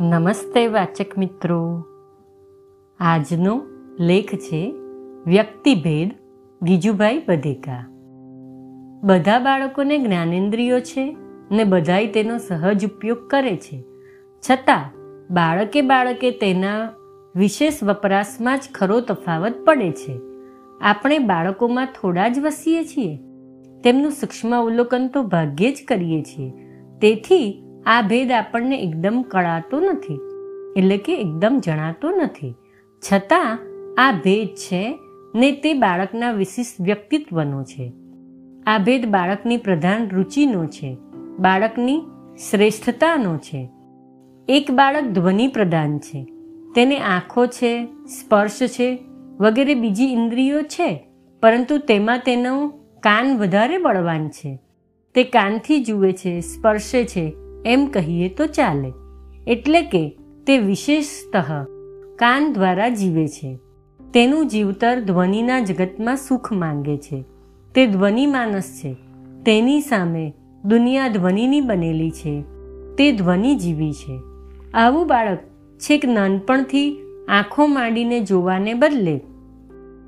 નમસ્તે વાચક મિત્રો. આજનો લેખ છે વ્યક્તિભેદ ગીજુભાઈ બધેકા. બધા બાળકોને જ્ઞાનેન્દ્રિયો છે ને બધાય તેનો સહજ ઉપયોગ કરે છે. છતાં બાળકે બાળકે તેના વિશેષ વપરાશમાં જ ખરો તફાવત પડે છે. આપણે બાળકોમાં થોડા જ વસીએ છીએ. તેમનું સૂક્ષ્મ અવલોકન તો ભાગ્યે જ કરીએ છીએ. તેથી આ ભેદ આપણને એકદમ કળાતો નથી, એટલે કે એકદમ જણાતો નથી. છતાં આ ભેદ છે ને તે બાળકના વિશિષ્ટ વ્યક્તિત્વનો છે. આ ભેદ બાળકની પ્રધાન રુચિનો છે, બાળકની શ્રેષ્ઠતાનો છે. એક બાળક ધ્વનિ પ્રધાન છે, તેને આંખો છે, સ્પર્શ છે, વગેરે બીજી ઇન્દ્રિયો છે, પરંતુ તેમાં તેનો કાન વધારે બળવાન છે. તે કાનથી જુએ છે, સ્પર્શે છે એમ કહીએ તો ચાલે. એટલે કે તે વિશેષતઃ કાન દ્વારા જીવે છે. તેનું જીવતર ધ્વનિના જગતમાં સુખ માંગે છે. તે ધ્વનિ માનસ છે. તેની સામે દુનિયા ધ્વનિની બનેલી છે. તે ધ્વનિ જીવી છે. આવું બાળક છેક નાનપણથી આંખો માંડીને જોવાને બદલે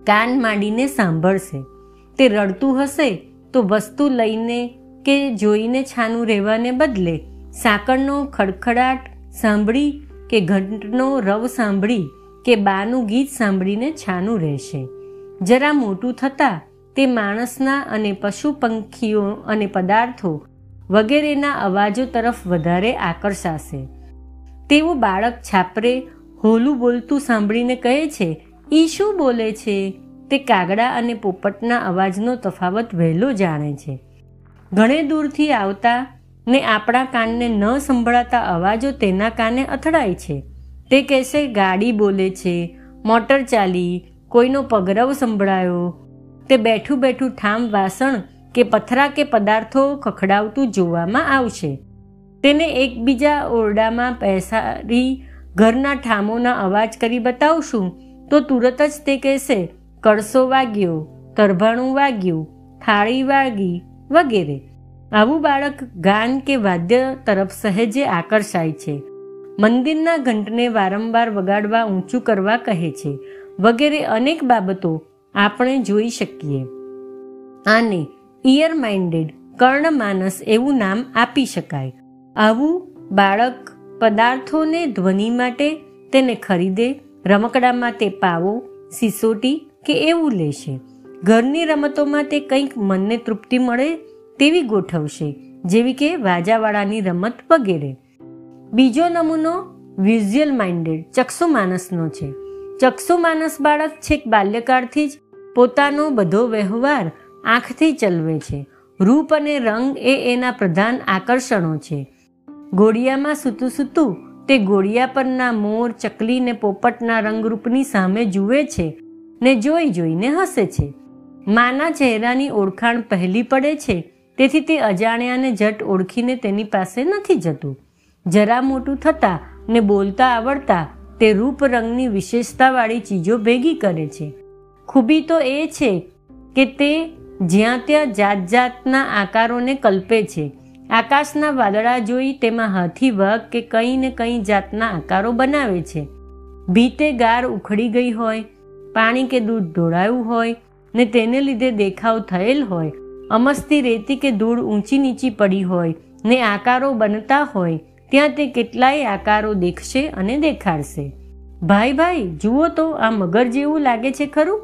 કાન માંડીને સાંભળશે. તે રડતું હશે તો વસ્તુ લઈને કે જોઈને છાનું રહેવાને બદલે સાકળનો ખડખડાટ સાંભળી કે ઘંટનો રવ સાંભળી કે બાનું ગીત સાંભળીને છાનું રહેશે. જરા મોટું થતાં તે માણસના અને પશુ પંખીઓ અને પદાર્થો વગેરેના અવાજો તરફ વધારે આકર્ષાશે. તેવું બાળક છાપરે, હોલું બોલતું સાંભળીને કહે છે, ઈ શું બોલે છે? તે કાગડા અને પોપટના અવાજનો તફાવત વહેલો જાણે છે. ઘણે દૂરથી આવતા ને આપણા કાનને ન સંભળાતા અવાજો તેના કાને અથડાય છે. તે કહેશે, ગાડી બોલે છે, મોટર ચાલી, કોઈનો પગરવ સંભળાયો. તે બેઠું બેઠું ઠામ વાસણ કે પથરા કે પદાર્થો ખખડાવતું જોવામાં આવશે. તેને એકબીજા ઓરડામાં પેસારી ઘરના ઠામોના અવાજ કરી બતાવશું, તો તુરત જ તે કહેશે કળસો વાગ્યો, તરભાણું વાગ્યું, થાળી વાગી, વગેરે. આવું બાળક ગાન કે વાદ્ય તરફ સહેજે આકર્ષાય છે. મંદિરના ઘંટને વારંવાર વગાડવા ઊંચું કરવા કહે છે. વગેરે અનેક બાબતો આપણે જોઈ શકીએ. આને ઇયર માઇન્ડેડ કર્ણમાનસ એવું નામ આપી શકાય. આવું બાળક પદાર્થોને ધ્વનિ માટે તેને ખરીદે, રમકડામાં તે પાવો, સિસોટી કે એવું લેશે. ઘરની રમતોમાં તે કંઈક મનને તૃપ્તિ મળે તેવી ગોઠવશે, જેવી કે વાજાવાળાની રમત વગેરે. બીજો નમૂનો વિઝ્યુઅલ માઇન્ડેડ ચક્ષુ માનસનો છે. ચક્ષુ માનસ બાળક છેક બાલ્યકાળથી જ પોતાનો બધો વ્યવહાર આંખથી ચલવે છે. રૂપ અને રંગ એ એના પ્રધાન આકર્ષણો છે. ગોળિયામાં સૂતું સૂતું તે ગોળિયા પરના મોર, ચકલી ને પોપટના રંગરૂપની સામે જુએ છે ને જોઈ જોઈને હસે છે. માના ચહેરાની ઓળખાણ પહેલી પડે છે તેથી તે અજાણ્યાને જટ ઓળખીને તેની પાસે નથી જતું. જરા મોટું થતાં ને બોલતા આવડતા તે રૂપ રંગની વિશેષતાવાળી ચીજો ભેગી કરે છે. ખૂબી તો એ છે કે તે જ્યાં ત્યાં જાત જાતના આકારોને કલ્પે છે. આકાશના વાદળા જોઈ તેમાં હાથી વગ કે કંઈ ને કંઈ જાતના આકારો બનાવે છે. ભીતે ગાર ઉખડી ગઈ હોય, પાણી કે દૂધ ઢોળાયું હોય ને તેને લીધે દેખાવ થયેલ હોય અમસ્તી રેતી કે ધૂળ ઊંચી નીચી પડી હોય ને આકારો બનતા હોય, ત્યાં તે કેટલાય આકારો દેખશે અને દેખાડશે. ભાઈ ભાઈ, જુઓ તો આ મગર જેવું લાગે છે ખરું?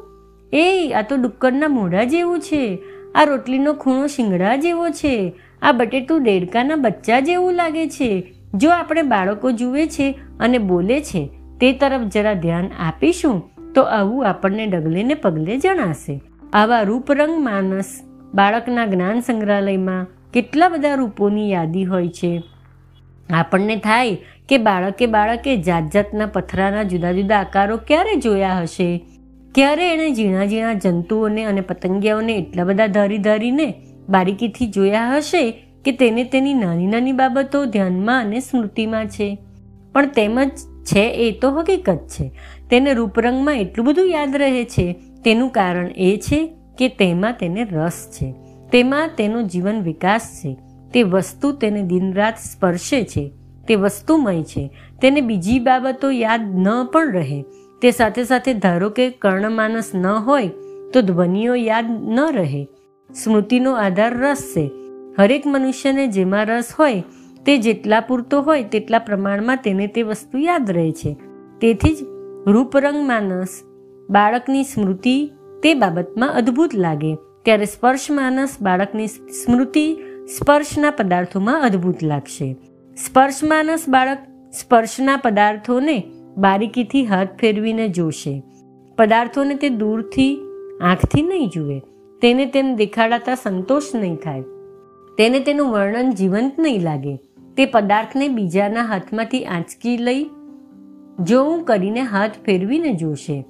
એ આ તો ડુક્કરના મોઢા જેવું છે. આ રોટલીનો ખૂણો શિંગડા જેવો છે. આ બટેટું દેડકાના બચ્ચા જેવું લાગે છે. જો આપણે બાળકો જુએ છે અને બોલે છે, તે તરફ જરા ધ્યાન આપીશું તો આવું આપણને ડગલે ને પગલે જણાશે. આવા રૂપરંગ માનસ બાળકના જ્ઞાન સંગ્રહાલયમાં કેટલા બધા રૂપોની યાદી હોય છે? આપણને થાય કે બાળકે બાળકે જાત જાતના પથરાના જુદા જુદા આકારો ક્યારે જોયા હશે? ક્યારે એણે ઝીણા ઝીણા જંતુઓને અને પતંગિયાઓને એટલા બધા ધરી ધરીને બારીકીથી જોયા હશે કે તેને તેની નાની નાની બાબતો ધ્યાનમાં અને સ્મૃતિમાં છે? પણ તેમજ છે એ તો હકીકત છે. તેને રૂપરંગમાં એટલું બધું યાદ રહે છે. તેનું કારણ એ છે કે તેમાં તેને રસ છે. તેમાં તેનો જીવન વિકાસ છે. તે વસ્તુ તેને દિનરાત સ્પર્શે છે. તે વસ્તુમય છે. તેને બીજી બાબતો યાદ ન પણ રહે. તે સાથે સાથે ધારો કે કર્ણમાનસ ન હોય, તો ધ્વનિઓ યાદ ન રહે. સ્મૃતિનો આધાર રસ છે. હરેક મનુષ્યને જેમાં રસ હોય, તે જેટલા પૂરતો હોય, તેટલા પ્રમાણમાં તેને તે વસ્તુ યાદ રહે છે. તેથી જ રૂપરંગ માનસ બાળકની સ્મૃતિ તે બાબતમાં અદ્ભુત લાગે. ત્યારે સ્પર્શ માનસ બાળકની સ્મૃતિ સ્પર્શના પદાર્થોમાં અદ્ભુત લાગશે. સ્પર્શ માનસ બાળક સ્પર્શના પદાર્થોને બારીકીથી હાથ ફેરવીને જોશે. પદાર્થોને તે દૂરથી, આંખથી નહીં જુએ. તેને તેમ દેખાડાતા સંતોષ નહીં થાય. તેને તેનું વર્ણન જીવંત નહીં લાગે. તે પદાર્થને બીજાના હાથમાંથી આંચકી લઈ જોવું કરીને હાથ ફેરવીને જોશે.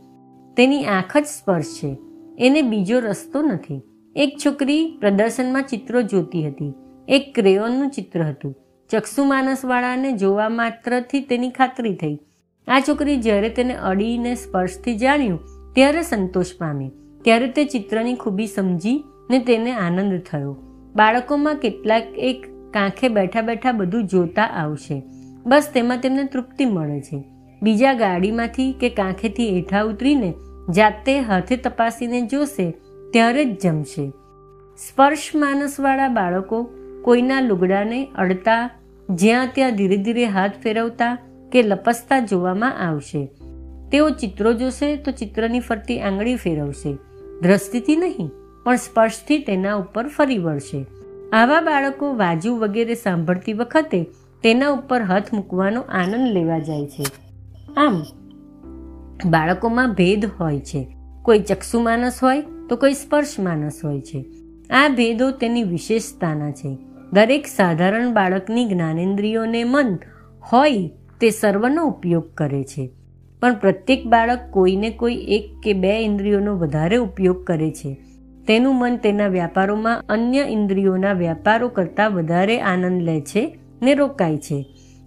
તેની આંખ જ સ્પર્શ છે. એને બીજો રસ્તો નથી. એક છોકરી પ્રદર્શનમાં ચિત્રો જોતી હતી. એક ક્રેયોનનું ચિત્ર હતું. ચક્ષુ માનસવાળાને જોવા માત્રથી તેની ખાતરી થઈ. આ છોકરી જ્યારે તેને અડીને સ્પર્શથી જાણ્યું, ત્યારે સંતોષ પામી. ત્યારે તે ચિત્રની ખૂબી સમજી ને તેને આનંદ થયો. બાળકોમાં કેટલાક એક કાંખે બેઠા બેઠા બધું જોતા આવશે. બસ તેમાં તેમને તૃપ્તિ મળે છે. બીજા ગાડીમાંથી કે કાંખેથી હેઠા ઉતરીને જાતે હાથે તપાસીને જોશે, ત્યારે જ જમશે. સ્પર્શ માનસવાળા બાળકો કોઈના લુગડાને અડતા, જ્યાં ત્યાં ધીરે ધીરે હાથ ફેરવતા કે લપસતા જોવામાં આવશે. તેઓ ચિત્રો જોશે તો ચિત્રની ફરતી આંગળી ફેરવશે. દ્રષ્ટિથી નહીં, પણ સ્પર્શથી તેના ઉપર ફરી વળશે. આવા બાળકો વાજુ વગેરે સાંભળતી વખતે તેના ઉપર હાથ મૂકવાનો આનંદ લેવા જાય છે. આમ, બાળકોમાં ભેદ હોય છે. કોઈ ચક્ષુ માનસ હોય તો કોઈ સ્પર્શ માનસ હોય છે. આ ભેદો તેની વિશેષતાના છે. દરેક સાધારણ બાળકની જ્ઞાનેન્દ્રિયોને મન હોય તે સર્વનો ઉપયોગ કરે છે. પણ પ્રત્યેક બાળક કોઈને કોઈ એક કે બે ઇન્દ્રિયોનો વધારે ઉપયોગ કરે છે. તેનું મન તેના વ્યાપારોમાં અન્ય ઇન્દ્રિયોના વ્યાપારો કરતાં વધારે આનંદ લે છે ને રોકાય છે.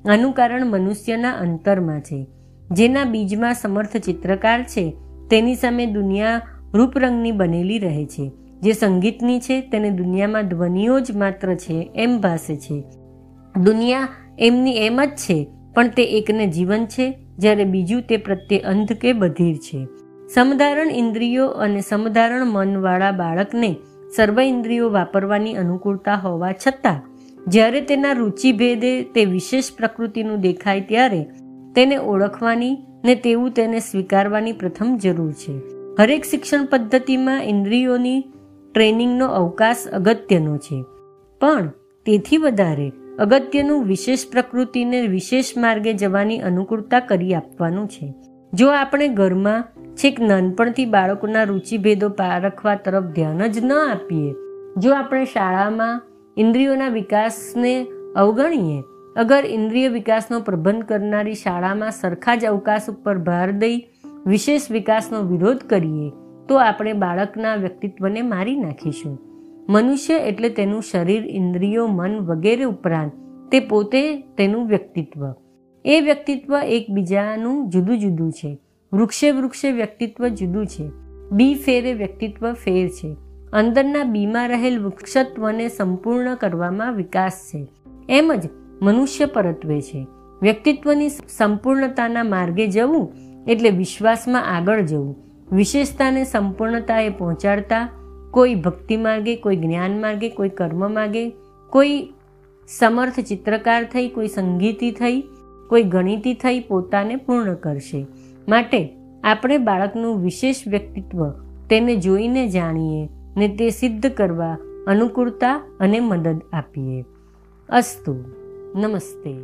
આનું કારણ મનુષ્યના અંતરમાં છે. જેના બીજમાં સમર્થ ચિત્રકાર છે, તેની સામે દુનિયા રૂપરંગની બનેલી રહે છે. જે સંગીતની છે, તેને દુનિયામાં ધ્વનિઓ જ માત્ર છે એમ ભાસે છે. દુનિયા એમની એમ જ છે, પણ તે એકને જીવન છે, જ્યારે બીજું તે પ્રત્યે અંધ કે બધીર છે. સમધારણ ઇન્દ્રિયો અને સમધારણ મનવાળા બાળકને સર્વ ઇન્દ્રિયો વાપરવાની અનુકૂળતા હોવા છતાં, જ્યારે તેના રુચિભેદે તે વિશેષ પ્રકૃતિનું દેખાય ત્યારે તેને ઓળખવાની ને તેવું તેને સ્વીકારવાની પ્રથમ જરૂર છે. હરેક શિક્ષણ પદ્ધતિમાં ઇન્દ્રિયોની ટ્રેનિંગનો અવકાશ અગત્યનો છે. પણ તેથી વધારે અગત્યનું વિશેષ પ્રકૃતિને વિશેષ માર્ગે જવાની અનુકૂળતા કરી આપવાનું છે. જો આપણે ઘરમાં છેક નાનપણથી બાળકોના રુચિભેદો પારખવા તરફ ધ્યાન જ ન આપીએ, જો આપણે શાળામાં ઇન્દ્રિયોના વિકાસને અવગણીએ અગર ઇન્દ્રિય વિકાસનો પ્રબંધ કરનારી શાળામાં સરખા જ અવકાશ ઉપર ભાર દઈ વિશેષ વિકાસનો વિરોધ કરીએ, તો આપણે બાળકના વ્યક્તિત્વને મારી નાખીશું. મનુષ્ય એટલે તેનું શરીર, ઇન્દ્રિયો, મન વગેરે ઉપરાંત તે પોતે તેનું વ્યક્તિત્વ. એ વ્યક્તિત્વ એકબીજાનું જુદું જુદું છે. વૃક્ષે વૃક્ષે વ્યક્તિત્વ જુદું છે. બી ફેરે વ્યક્તિત્વ ફેર છે. અંદરના બીમાં રહેલ વૃક્ષત્વને સંપૂર્ણ કરવામાં વિકાસ છે. એમ જ મનુષ્ય પરત્વે છે. વ્યક્તિત્વની સંપૂર્ણતાના માર્ગે જવું એટલે વિશ્વાસમાં આગળ જવું. વિશેષતાને સંપૂર્ણતાએ પહોંચાડતા કોઈ ભક્તિ માર્ગે, કોઈ જ્ઞાન માર્ગે, કોઈ કર્મ માર્ગે, કોઈ સમર્થ ચિત્રકાર થઈ, કોઈ સંગીતી થઈ, કોઈ ગણિતી થઈ પોતાને પૂર્ણ કરશે. માટે આપણે બાળકનું વિશેષ વ્યક્તિત્વ તેને જોઈને જાણીએ ને તે સિદ્ધ કરવા અનુકૂળતા અને મદદ આપીએ. અસ્તુ. નમસ્તે